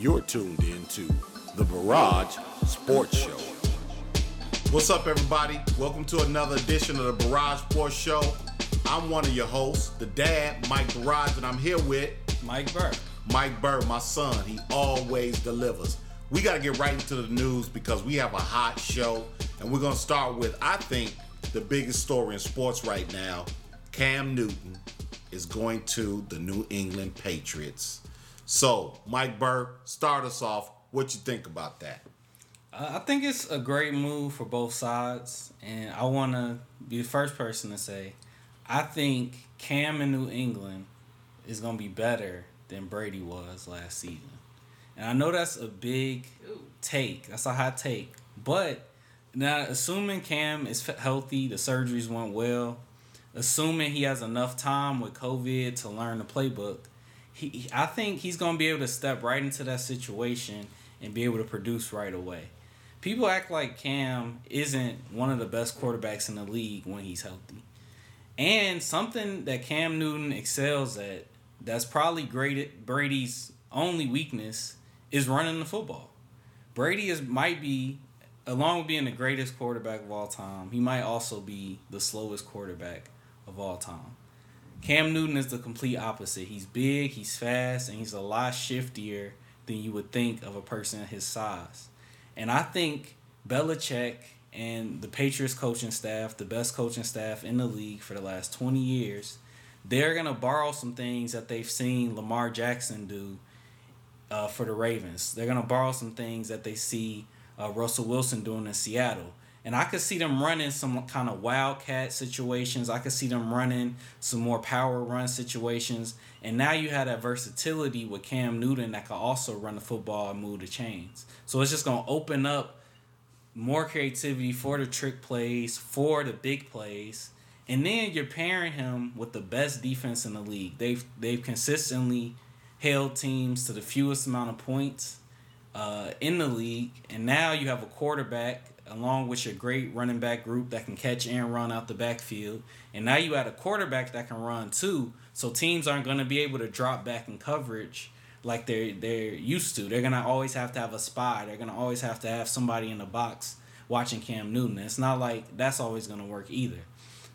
You're tuned in to the Barrage Sports Show. What's up, everybody? Welcome to another edition of the Barrage Sports Show. I'm one of your hosts, the dad, Mike Barrage, and I'm here with Mike Burr. Mike Burr, my son. He always delivers. We got to get right into the news because we have a hot show, and we're going to start with, I think, the biggest story in sports right now. Cam Newton is going to the New England Patriots. So, Mike Burr, start us off. What you think about that? I think it's a great move for both sides, and I want to be the first person to say, I think Cam in New England is to be better than Brady was last season. And I know that's a big take. That's a hot take. But now, assuming Cam is healthy, the surgeries went well, assuming he has enough time with COVID to learn the playbook, he, I think he's to be able to step right into that situation and be able to produce right away. People act like Cam isn't one of the best quarterbacks in the league when he's healthy. And something that Cam Newton excels at, that's probably great Brady's only weakness, is running the football. Brady is might be, along with being the greatest quarterback of all time, he might also be the slowest quarterback of all time. Cam Newton is the complete opposite. He's big, he's fast, and he's a lot shiftier than you would think of a person his size. And I think Belichick and the Patriots coaching staff, the best coaching staff in the league for the last 20 years, they're going to borrow some things that they've seen Lamar Jackson do uh, for the Ravens. They're going to borrow some things that they see uh, Russell Wilson doing in Seattle. And I could see them running some kind of wildcat situations. I could see them running some more power run situations. And now you have that versatility with Cam Newton that can also run the football and move the chains. So it's just going to open up more creativity for the trick plays, for the big plays. And then you're pairing him with the best defense in the league. They've they've consistently held teams to the fewest amount of points uh, in the league. And now you have a quarterback along with your great running back group that can catch and run out the backfield. And now you add a quarterback that can run too. So teams aren't going to be able to drop back in coverage like they're they're used to. They're gonna always have to have a spy. They're gonna always have to have somebody in the box watching Cam Newton. It's not like that's always gonna work either.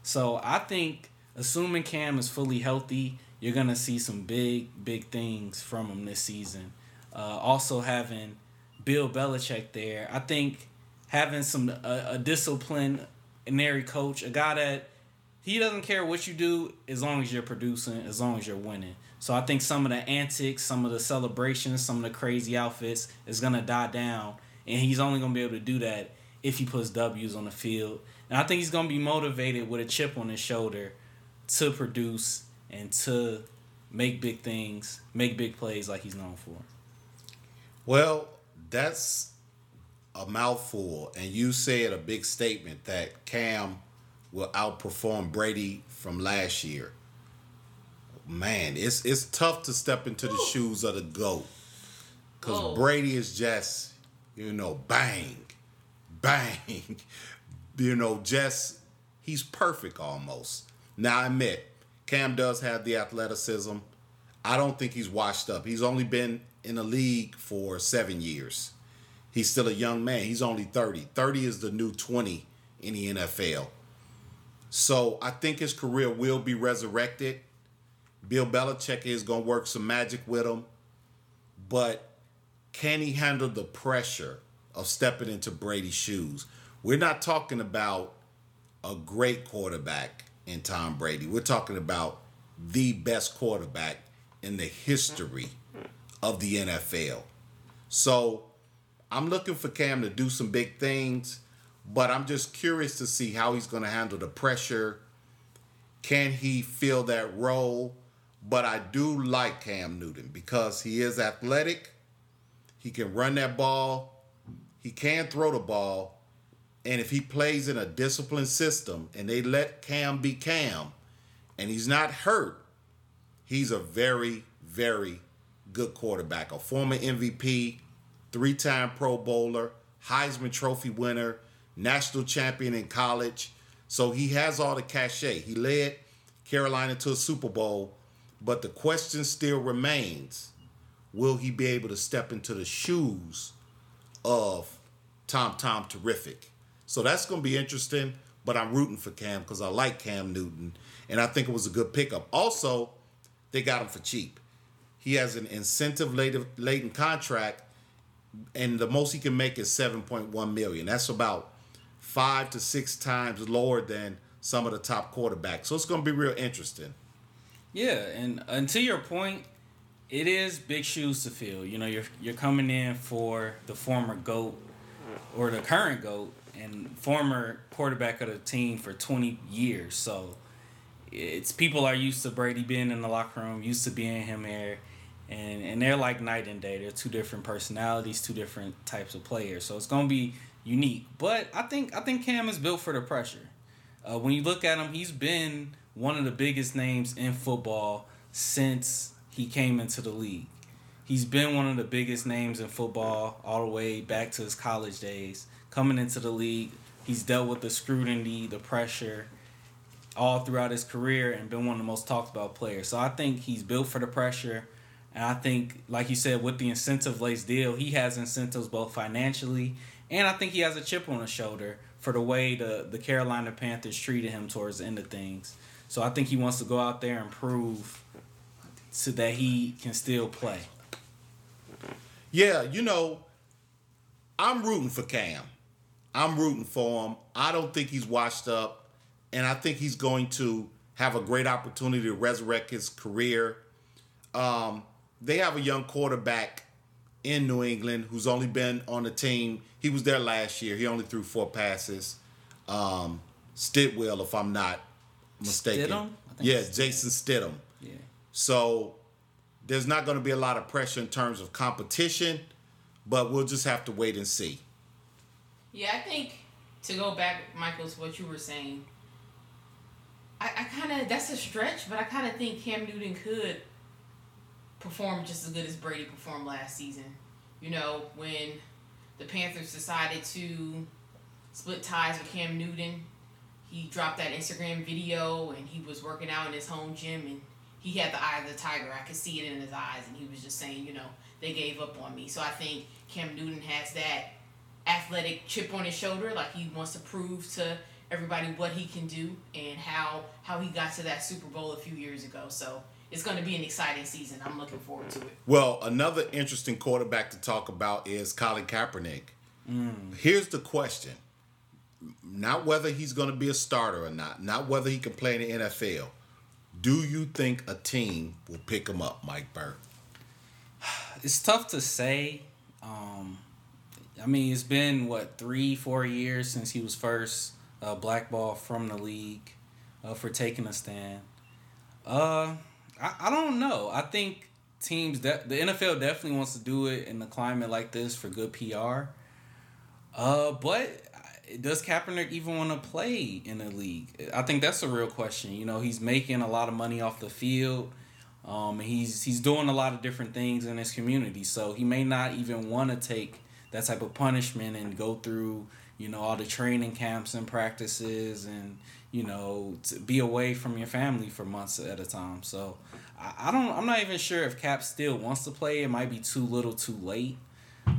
So I think assuming Cam is fully healthy, you're gonna see some big big things from him this season. Uh, also having Bill Belichick there, I think having some a, disciplinary coach, a guy that he doesn't care what you do as long as you're producing, as long as you're winning. So I think some of the antics, some of the celebrations, some of the crazy outfits is gonna die down, and he's only gonna be able to do that if he puts W's on the field. And I think he's gonna be motivated with a chip on his shoulder to produce and to make big things, make big plays like he's known for. Well, that's a mouthful, and you said a big statement that Cam will outperform Brady from last year. Man, it's it's tough to step into the shoes of the goat because oh. Brady is just you know bang, bang, you know just he's perfect almost. Now I admit Cam does have the athleticism. I don't think he's washed up. He's only been in the league for seven years. He's still a young man. He's only 30. 30 is the new 20 in the NFL. So I think his career will be resurrected. Bill Belichick is going to work some magic with him. But can he handle the pressure of stepping into Brady's shoes? We're not talking about a great quarterback in Tom Brady. We're talking about the best quarterback in the history of the NFL. So I'm looking for Cam to do some big things, but I'm just curious to see how he's going to handle the pressure. Can he fill that role? But I do like Cam Newton because he is athletic. He can run that ball. He can throw the ball. And if he plays in a disciplined system and they let Cam be Cam and he's not hurt, he's a very, very good quarterback. A former MVP, three time Pro Bowler, Heisman Trophy winner, national champion in college. So he has all the cachet. He led Carolina to a Super Bowl, but the question still remains will he be able to step into the shoes of Tom Tom Terrific? So that's going to be interesting. But I'm rooting for Cam because I like Cam Newton, and I think it was a good pickup. Also, they got him for cheap. He has an incentive laden contract, and the most he can make is 7.1 million. That's about five to six times lower than some of the top quarterbacks. So it's going to be real interesting. Yeah, and, and to your point, it is big shoes to fill. You know, you're you're coming in for the former goat or the current goat and former quarterback of the team for 20 years. So it's people are used to Brady being in the locker room, used to being him there, and and they're like night and day. They're two different personalities, two different types of players. So it's gonna be unique. But I think I think Cam is built for the pressure. Uh, when you look at him, he's been one of the biggest names in football since he came into the league. He's been one of the biggest names in football all the way back to his college days. Coming into the league, he's dealt with the scrutiny, the pressure, all throughout his career, and been one of the most talked about players. So I think he's built for the pressure. And I think, like you said, with the incentive lace deal, he has incentives both financially and I think he has a chip on his shoulder for the way the, the Carolina Panthers treated him towards the end of things. So I think he wants to go out there and prove so that he can still play. Yeah, you know, I'm rooting for Cam. I'm rooting for him. I don't think he's washed up, and I think he's going to have a great opportunity to resurrect his career. Um, they have a young quarterback in New England who's only been on the team. He was there last year. He only threw four passes. Um, Stidwell, if I'm not mistaken. Stidham? Yeah, Jason Stidham. Yeah. So there's not going to be a lot of pressure in terms of competition, but we'll just have to wait and see. Yeah, I think to go back, Michael, to what you were saying, I, I kind of that's a stretch, but I kind of think Cam Newton could perform just as good as Brady performed last season. You know, when the Panthers decided to split ties with Cam Newton, he dropped that Instagram video and he was working out in his home gym and he had the eye of the tiger. I could see it in his eyes and he was just saying, you know, they gave up on me. So I think Cam Newton has that athletic chip on his shoulder, like he wants to prove to everybody what he can do and how how he got to that Super Bowl a few years ago. So it's going to be an exciting season. I'm looking forward to it. Well, another interesting quarterback to talk about is Colin Kaepernick. Mm. Here's the question: not whether he's going to be a starter or not, not whether he can play in the NFL. Do you think a team will pick him up, Mike Burke? It's tough to say. Um, I mean, it's been what three, four years since he was first uh, blackballed from the league uh, for taking a stand. Uh, I, I don't know. I think teams that the NFL definitely wants to do it in the climate like this for good PR. Uh, but does Kaepernick even want to play in the league? I think that's a real question. You know, he's making a lot of money off the field. Um, he's he's doing a lot of different things in his community, so he may not even want to take that type of punishment and go through you know all the training camps and practices and you know to be away from your family for months at a time. So I, I don't I'm not even sure if Cap still wants to play. It might be too little, too late.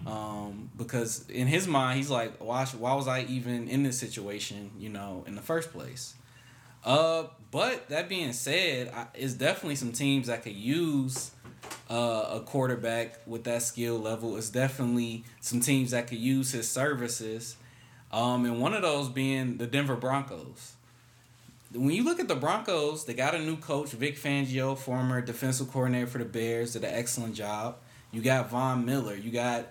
Um, because in his mind, he's like, why, why was I even in this situation, you know, in the first place? Uh, but that being said, I, it's definitely some teams that could use uh, a quarterback with that skill level. It's definitely some teams that could use his services. Um, and one of those being the Denver Broncos. When you look at the Broncos, they got a new coach, Vic Fangio, former defensive coordinator for the Bears, did an excellent job. You got Von Miller. You got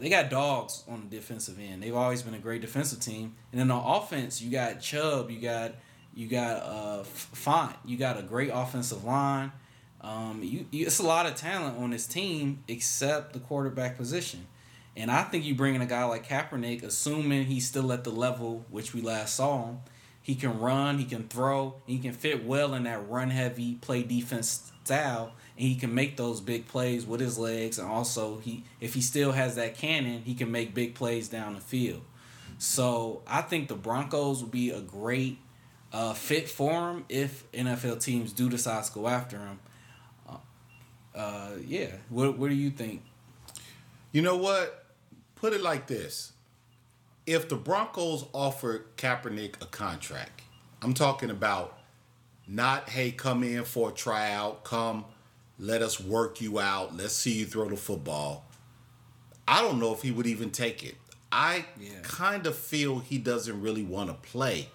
they got dogs on the defensive end. They've always been a great defensive team. And then on offense, you got Chubb. You got you got uh Fant. You got a great offensive line. Um, you, you it's a lot of talent on this team except the quarterback position. And I think you bring in a guy like Kaepernick, assuming he's still at the level which we last saw him. He can run, he can throw, he can fit well in that run heavy play defense style and he can make those big plays with his legs and also he if he still has that cannon he can make big plays down the field so i think the broncos will be a great uh, fit for him if nfl teams do decide to go after him uh, uh, yeah, what what do you think? You know what? Put it like this: if the Broncos offered Kaepernick a contract, I'm talking about not hey, come in for a tryout, come let us work you out, let's see you throw the football. I don't know if he would even take it. I Yeah. kind of feel he doesn't really want to play.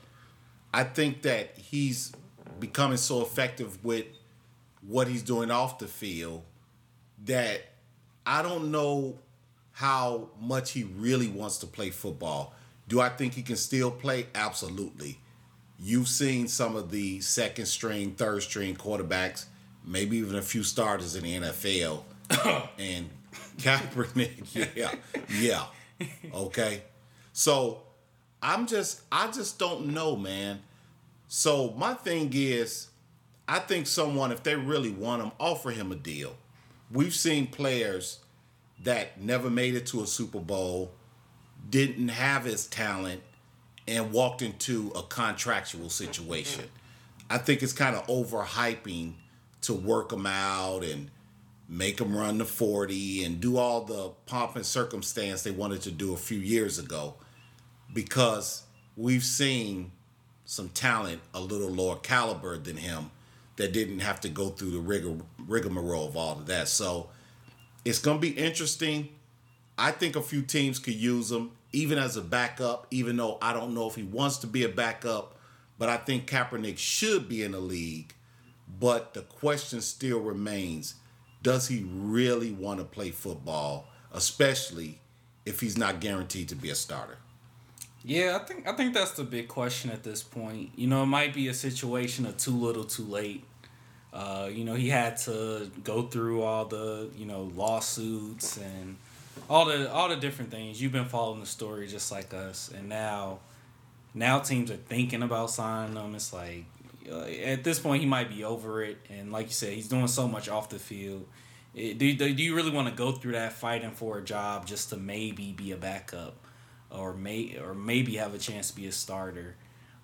I think that he's becoming so effective with what he's doing off the field that I don't know how much he really wants to play football. Do I think he can still play? Absolutely. You've seen some of the second string, third string quarterbacks, maybe even a few starters in the NFL. and Kaepernick, yeah, yeah. Okay. So I'm just I just don't know, man. So my thing is, I think someone, if they really want him, offer him a deal. We've seen players that never made it to a Super Bowl, didn't have his talent, and walked into a contractual situation. Mm-hmm. I think it's kind of overhyping to work them out and make them run the 40 and do all the pomp and circumstance they wanted to do a few years ago because we've seen some talent a little lower caliber than him that didn't have to go through the rigor, rigmarole of all of that. So it's going to be interesting. I think a few teams could use him even as a backup, even though I don't know if he wants to be a backup. But I think Kaepernick should be in the league. But the question still remains does he really want to play football, especially if he's not guaranteed to be a starter? Yeah, I think I think that's the big question at this point. You know, it might be a situation of too little, too late. Uh, you know, he had to go through all the you know lawsuits and all the all the different things. You've been following the story just like us, and now now teams are thinking about signing him. It's like uh, at this point he might be over it, and like you said, he's doing so much off the field. Do, do you really want to go through that fighting for a job just to maybe be a backup? or may or maybe have a chance to be a starter.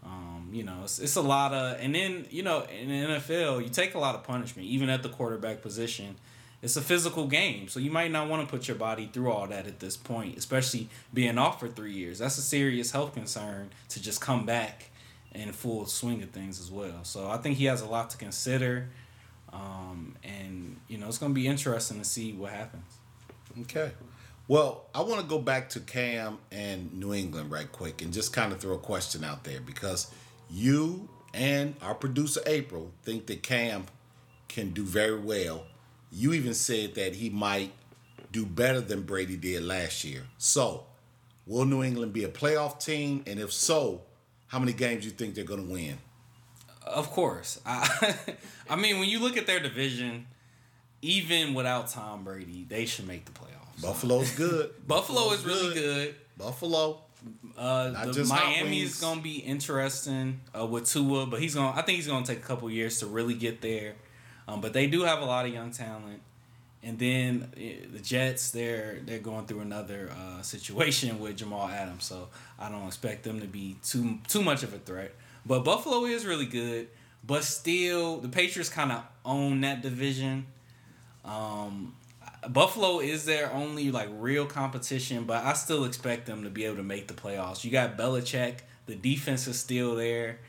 Um, you know, it's, it's a lot of, and then you know, in the NFL, you take a lot of punishment, even at the quarterback position. It's a physical game, so you might not want to put your body through all that at this point, especially being off for three years. That's a serious health concern to just come back in full swing of things as well. So I think he has a lot to consider, um, and you know, it's going to be interesting to see what happens. Okay. Well, I want to go back to Cam and New England right quick and just kind of throw a question out there because you and our producer April think that Cam can do very well. You even said that he might do better than Brady did last year. So, will New England be a playoff team? And if so, how many games do you think they're going to win? Of course. I, I mean, when you look at their division, even without Tom Brady, they should make the playoffs. Buffalo's good. Buffalo is really good. Buffalo. Uh, the just hot Miami is gonna be interesting uh, with Tua, but he's gonna. I think he's gonna take a couple years to really get there. Um, but they do have a lot of young talent, and then eh, the Jets. They're they're going through another uh, situation with Jamal Adams, so I don't expect them to be too too much of a threat. But Buffalo is really good, but still the Patriots kind of own that division. Um, Buffalo is their only like real competition, but I still expect them to be able to make the playoffs. You got Belichick, the defense is still there,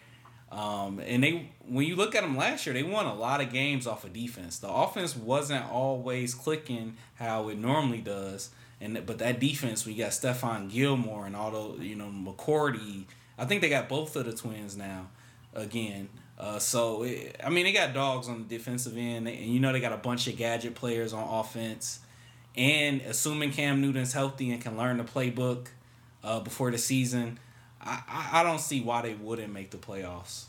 um, and they when you look at them last year, they won a lot of games off of defense. The offense wasn't always clicking how it normally does, and but that defense, we got Stephon Gilmore and all the you know McCourty. I think they got both of the twins now, again. Uh, so it, I mean, they got dogs on the defensive end, and you know they got a bunch of gadget players on offense. And assuming Cam Newton's healthy and can learn the playbook uh, before the season, I, I I don't see why they wouldn't make the playoffs.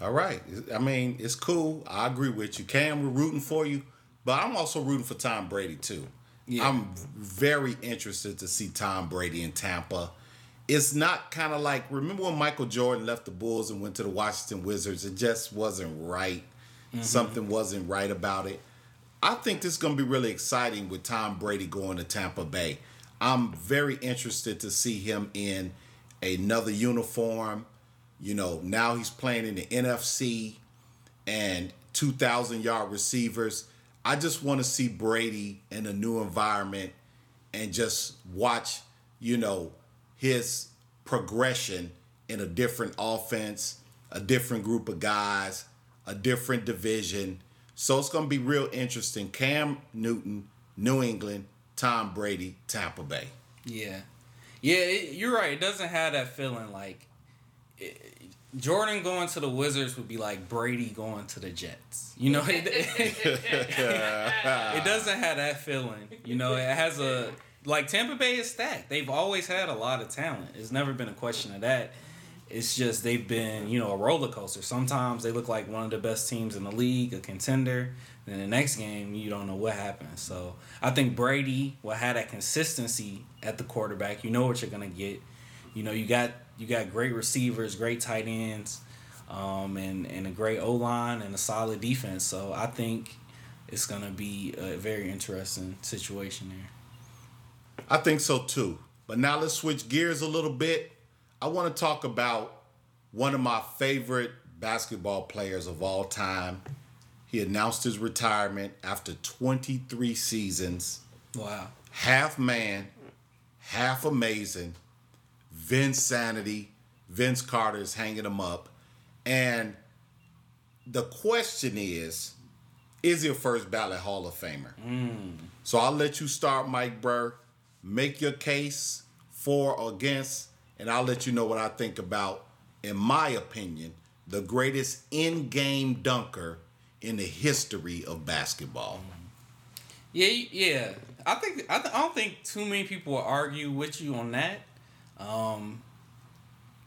All right. I mean, it's cool. I agree with you. Cam, we're rooting for you, but I'm also rooting for Tom Brady too. Yeah. I'm very interested to see Tom Brady in Tampa. It's not kind of like remember when Michael Jordan left the Bulls and went to the Washington Wizards. It just wasn't right. Mm-hmm. Something wasn't right about it. I think this is going to be really exciting with Tom Brady going to Tampa Bay. I'm very interested to see him in another uniform. You know, now he's playing in the NFC and 2,000 yard receivers. I just want to see Brady in a new environment and just watch, you know, his progression in a different offense, a different group of guys, a different division. So it's going to be real interesting. Cam Newton, New England, Tom Brady, Tampa Bay. Yeah, yeah, it, you're right. It doesn't have that feeling like it, Jordan going to the Wizards would be like Brady going to the Jets. You know, it, it doesn't have that feeling. You know, it has a like Tampa Bay is stacked. They've always had a lot of talent. It's never been a question of that. It's just they've been, you know, a roller coaster. Sometimes they look like one of the best teams in the league, a contender. Then the next game, you don't know what happens. So I think Brady will have that consistency at the quarterback. You know what you're gonna get. You know, you got you got great receivers, great tight ends, um, and and a great O line and a solid defense. So I think it's gonna be a very interesting situation there. I think so too. But now let's switch gears a little bit. I want to talk about one of my favorite basketball players of all time. He announced his retirement after 23 seasons. Wow. Half man, half amazing. Vinsanity, Vince Carter is hanging him up. And the question is is he a first ballot Hall of Famer? Mm. So I'll let you start, Mike Burr. Make your case for or against, and I'll let you know what I think about, in my opinion, the greatest in game dunker in the history of basketball. Yeah, yeah. I think I, th- I don't think too many people will argue with you on that. Um,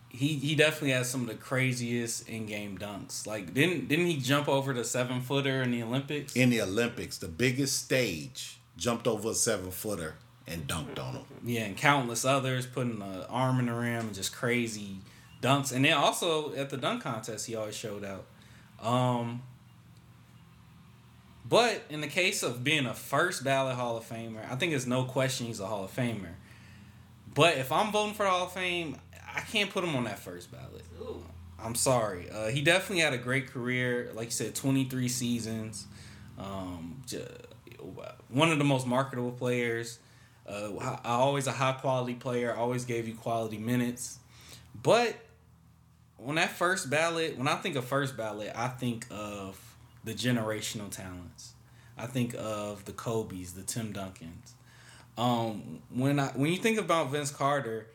he he definitely has some of the craziest in game dunks. Like didn't didn't he jump over the seven footer in the Olympics? In the Olympics, the biggest stage, jumped over a seven footer and dunked on him. Yeah, and countless others putting an arm in the rim and just crazy dunks. And then also at the dunk contest, he always showed out. Um, but in the case of being a first ballot Hall of Famer, I think there's no question he's a Hall of Famer. But if I'm voting for the Hall of Fame, I can't put him on that first ballot. Ooh. I'm sorry. Uh, he definitely had a great career. Like you said, 23 seasons. Um, j- one of the most marketable players. Uh, hi- always a high quality player. Always gave you quality minutes. But when that first ballot, when I think of first ballot, I think of the generational talents. I think of the Kobe's, the Tim Duncans. Um, when I when you think about Vince Carter,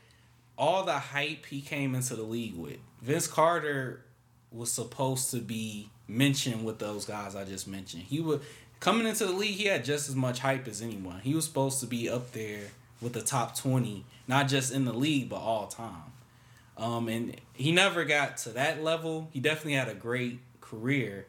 all the hype he came into the league with. Vince Carter was supposed to be mentioned with those guys I just mentioned. He would coming into the league, he had just as much hype as anyone. He was supposed to be up there with the top twenty, not just in the league but all time. Um, and he never got to that level. He definitely had a great career.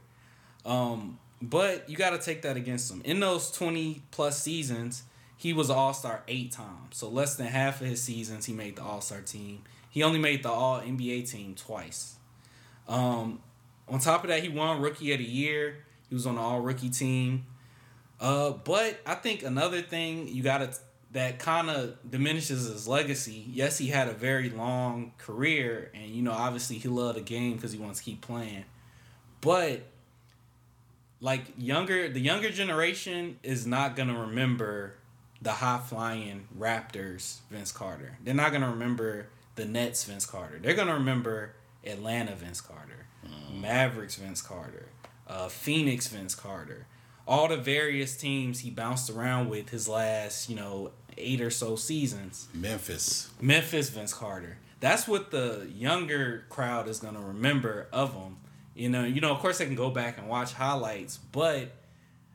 Um, but you got to take that against him. In those 20 plus seasons, he was All Star eight times. So less than half of his seasons, he made the All Star team. He only made the All NBA team twice. Um, on top of that, he won Rookie of the Year. He was on the All Rookie team. Uh, but I think another thing you got to that kind of diminishes his legacy. Yes, he had a very long career, and you know, obviously, he loved the game because he wants to keep playing. But like younger, the younger generation is not gonna remember the high flying Raptors Vince Carter. They're not gonna remember the Nets Vince Carter. They're gonna remember Atlanta Vince Carter, Mavericks Vince Carter, uh, Phoenix Vince Carter. All the various teams he bounced around with his last, you know, eight or so seasons. Memphis. Memphis Vince Carter. That's what the younger crowd is gonna remember of him. You know, you know, of course they can go back and watch highlights, but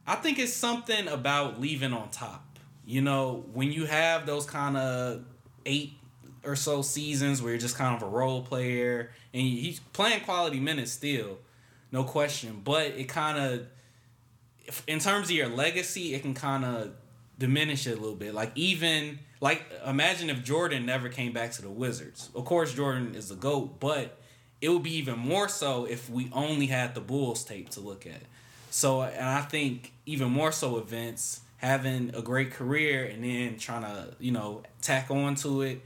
I think it's something about leaving on top. You know, when you have those kind of eight or so seasons where you're just kind of a role player and he's playing quality minutes still, no question. But it kind of, in terms of your legacy, it can kind of diminish it a little bit. Like even like imagine if Jordan never came back to the Wizards. Of course, Jordan is the goat, but it would be even more so if we only had the Bulls tape to look at. So, and I think even more so Vince having a great career and then trying to you know tack on to it.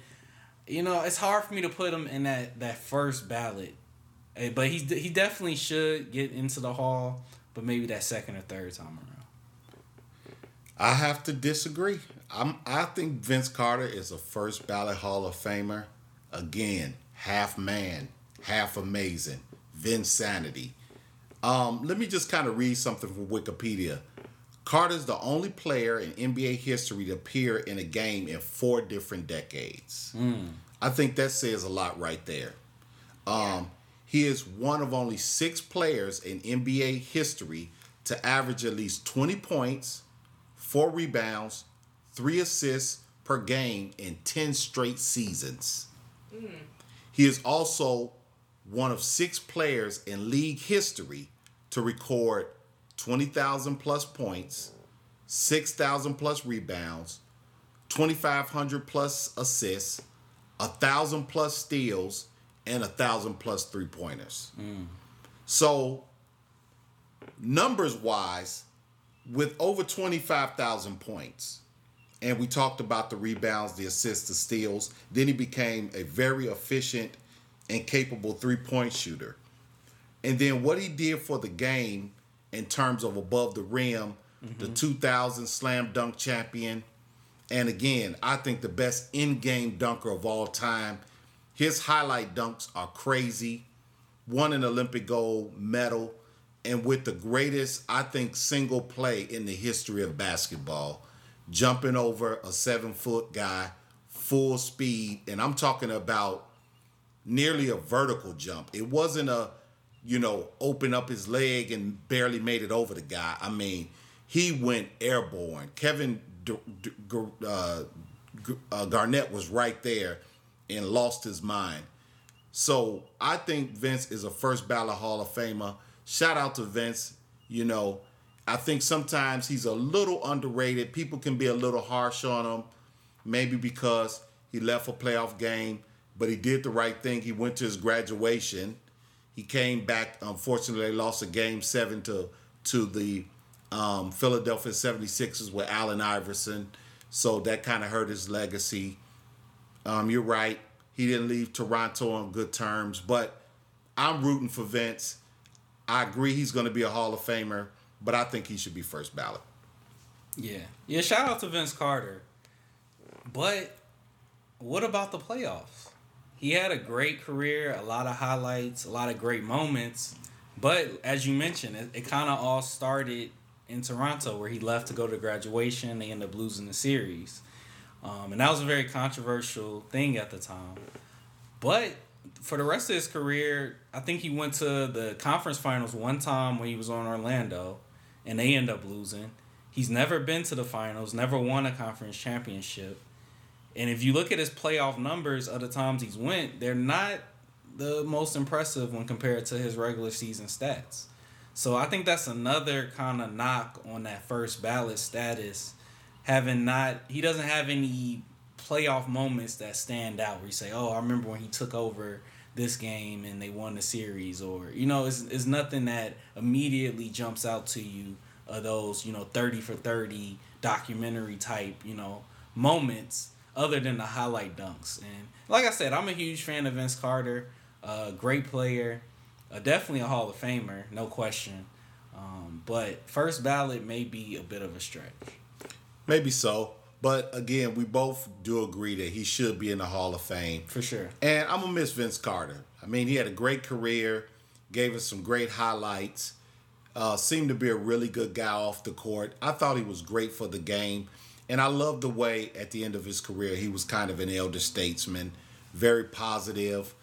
You know, it's hard for me to put him in that that first ballot, but he he definitely should get into the hall, but maybe that second or third time around. I have to disagree. I'm, I think Vince Carter is a first ballot Hall of Famer. Again, half man, half amazing. Vinsanity. Um, let me just kind of read something from Wikipedia. Carter's the only player in NBA history to appear in a game in four different decades. I think that says a lot right there. Um, He is one of only six players in NBA history to average at least 20 points, four rebounds, three assists per game in 10 straight seasons. Hmm. He is also one of six players in league history to record 20,000 plus points, 6,000 plus rebounds, 2,500 plus assists, 1,000 plus steals, and a 1,000 plus three pointers. So, numbers wise, with over 25,000 points, and we talked about the rebounds, the assists, the steals. Then he became a very efficient and capable three point shooter. And then what he did for the game in terms of above the rim, the mm-hmm. 2000 slam dunk champion. And again, I think the best in game dunker of all time. His highlight dunks are crazy. Won an Olympic gold medal. And with the greatest, I think, single play in the history of basketball jumping over a seven foot guy, full speed. And I'm talking about nearly a vertical jump. It wasn't a, you know, open up his leg and barely made it over the guy. I mean, he went airborne. Kevin D- D- G- uh, G- uh, Garnett was right there and lost his mind. So I think Vince is a first ballot Hall of Famer. Shout out to Vince. You know, I think sometimes he's a little underrated. People can be a little harsh on him, maybe because he left a playoff game, but he did the right thing. He went to his graduation. He came back. Unfortunately, they lost a game seven to to the um, Philadelphia 76ers with Allen Iverson. So that kind of hurt his legacy. Um, you're right. He didn't leave Toronto on good terms, but I'm rooting for Vince. I agree he's going to be a Hall of Famer, but I think he should be first ballot. Yeah. Yeah, shout out to Vince Carter. But what about the playoffs? He had a great career, a lot of highlights, a lot of great moments. But as you mentioned, it, it kind of all started in Toronto where he left to go to graduation. They ended up losing the series. Um, and that was a very controversial thing at the time. But for the rest of his career, I think he went to the conference finals one time when he was on Orlando, and they end up losing. He's never been to the finals, never won a conference championship. And if you look at his playoff numbers of the times he's went, they're not the most impressive when compared to his regular season stats. So I think that's another kind of knock on that first ballot status. Having not, he doesn't have any playoff moments that stand out where you say, "Oh, I remember when he took over this game and they won the series," or you know, it's, it's nothing that immediately jumps out to you of those you know thirty for thirty documentary type you know moments other than the highlight dunks. And like I said, I'm a huge fan of Vince Carter, uh, great player, uh, definitely a Hall of Famer, no question. Um, but first ballot may be a bit of a stretch. Maybe so. But again, we both do agree that he should be in the Hall of Fame. For sure. And I'm gonna miss Vince Carter. I mean, he had a great career, gave us some great highlights. Uh, seemed to be a really good guy off the court. I thought he was great for the game, and I love the way at the end of his career he was kind of an elder statesman, very positive,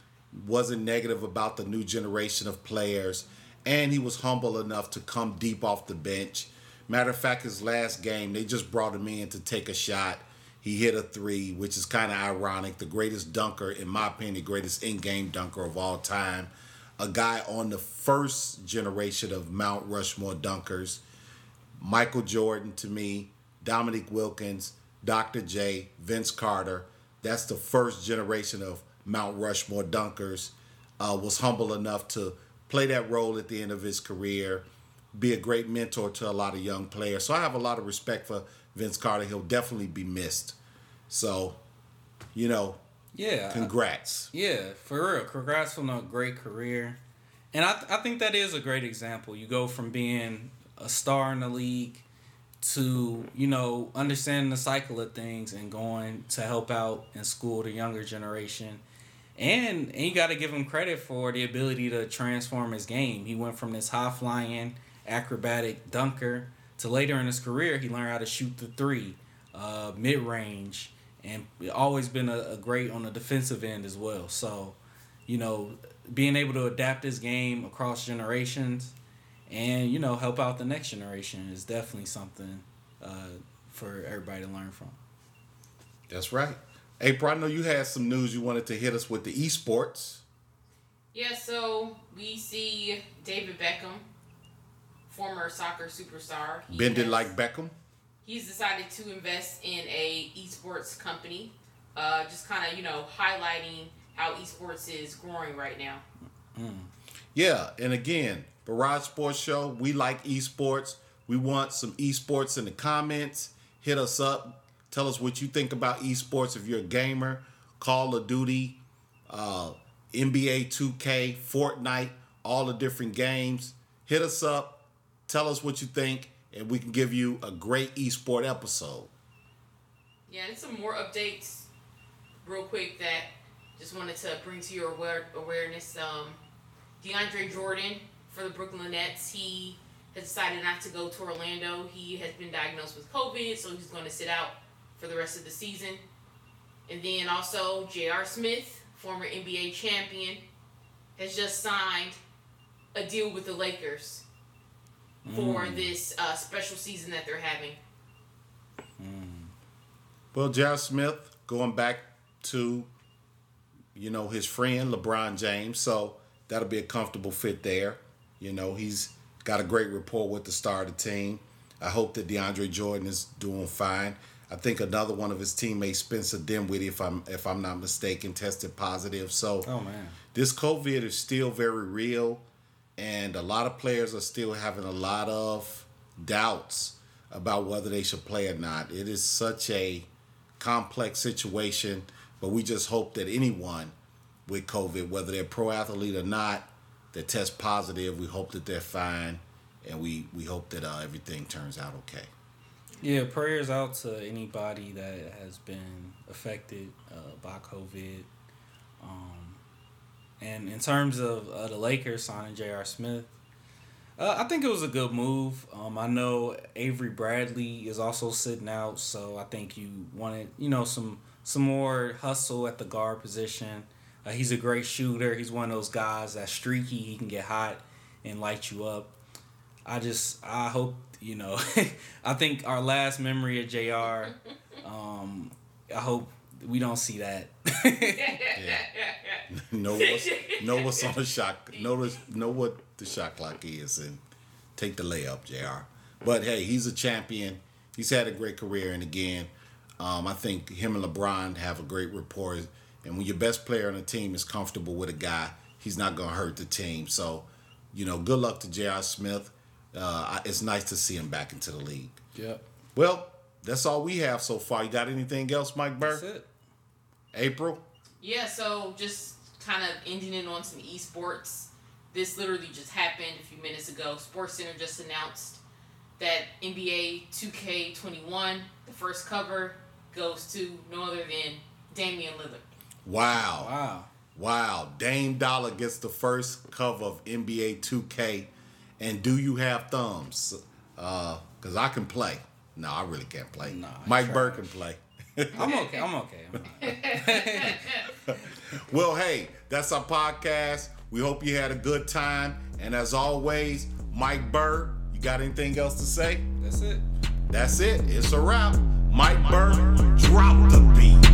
wasn't negative about the new generation of players, and he was humble enough to come deep off the bench. Matter of fact, his last game they just brought him in to take a shot. He hit a three, which is kind of ironic. The greatest dunker, in my opinion, the greatest in-game dunker of all time. A guy on the first generation of Mount Rushmore dunkers. Michael Jordan to me, Dominique Wilkins, Dr. J, Vince Carter. That's the first generation of Mount Rushmore dunkers. Uh, was humble enough to play that role at the end of his career, be a great mentor to a lot of young players. So I have a lot of respect for Vince Carter. He'll definitely be missed. So, you know, Yeah. congrats. Yeah, for real. Congrats on a great career. And I, I think that is a great example. You go from being a star in the league, to you know understanding the cycle of things and going to help out and school the younger generation and, and you got to give him credit for the ability to transform his game he went from this high flying acrobatic dunker to later in his career he learned how to shoot the three uh, mid-range and always been a, a great on the defensive end as well so you know being able to adapt his game across generations and you know help out the next generation is definitely something uh, for everybody to learn from. That's right. April, I know you had some news you wanted to hit us with the esports. Yeah, so we see David Beckham, former soccer superstar. Bended like Beckham. He's decided to invest in a esports company, uh, just kind of you know highlighting how esports is growing right now. Mm. Yeah, and again, Barrage Sports Show. We like esports. We want some esports in the comments. Hit us up. Tell us what you think about esports. If you're a gamer, Call of Duty, uh, NBA 2K, Fortnite, all the different games. Hit us up. Tell us what you think, and we can give you a great esport episode. Yeah, and some more updates, real quick, that just wanted to bring to your aware- awareness. Um, DeAndre Jordan for the Brooklyn Nets. He has decided not to go to Orlando. He has been diagnosed with COVID, so he's going to sit out for the rest of the season. And then also J.R. Smith, former NBA champion, has just signed a deal with the Lakers for mm. this uh, special season that they're having. Mm. Well, J.R. Smith going back to, you know, his friend LeBron James, so that'll be a comfortable fit there. You know, he's got a great rapport with the star of the team. I hope that DeAndre Jordan is doing fine. I think another one of his teammates, Spencer Dinwiddie, if I'm if I'm not mistaken, tested positive. So, oh man, this COVID is still very real, and a lot of players are still having a lot of doubts about whether they should play or not. It is such a complex situation, but we just hope that anyone with COVID, whether they're pro athlete or not, that test positive. We hope that they're fine, and we we hope that uh, everything turns out okay. Yeah, prayers out to anybody that has been affected uh, by COVID. Um, and in terms of uh, the Lakers signing J.R. Smith, uh, I think it was a good move. Um, I know Avery Bradley is also sitting out, so I think you wanted you know some some more hustle at the guard position. Uh, he's a great shooter. He's one of those guys that's streaky. He can get hot and light you up. I just I hope you know. I think our last memory of J.R. Um, I hope we don't see that. yeah. Know what's know what's on the shot. Know know what the shot clock is and take the layup, J.R. But hey, he's a champion. He's had a great career, and again, um, I think him and LeBron have a great rapport. And when your best player on the team is comfortable with a guy, he's not going to hurt the team. So, you know, good luck to J.R. Smith. Uh, it's nice to see him back into the league. Yep. Well, that's all we have so far. You got anything else, Mike Burke? That's it. April? Yeah, so just kind of ending it on some esports. This literally just happened a few minutes ago. Sports Center just announced that NBA 2K21, the first cover, goes to no other than Damian Lillard. Wow. Wow. Wow. Dame Dollar gets the first cover of NBA 2K. And do you have thumbs? Because uh, I can play. No, I really can't play. Nah, Mike Burke can play. I'm okay. I'm okay. well, hey, that's our podcast. We hope you had a good time. And as always, Mike Burr, you got anything else to say? That's it. That's it. It's a wrap. Mike Burr, drop the beat.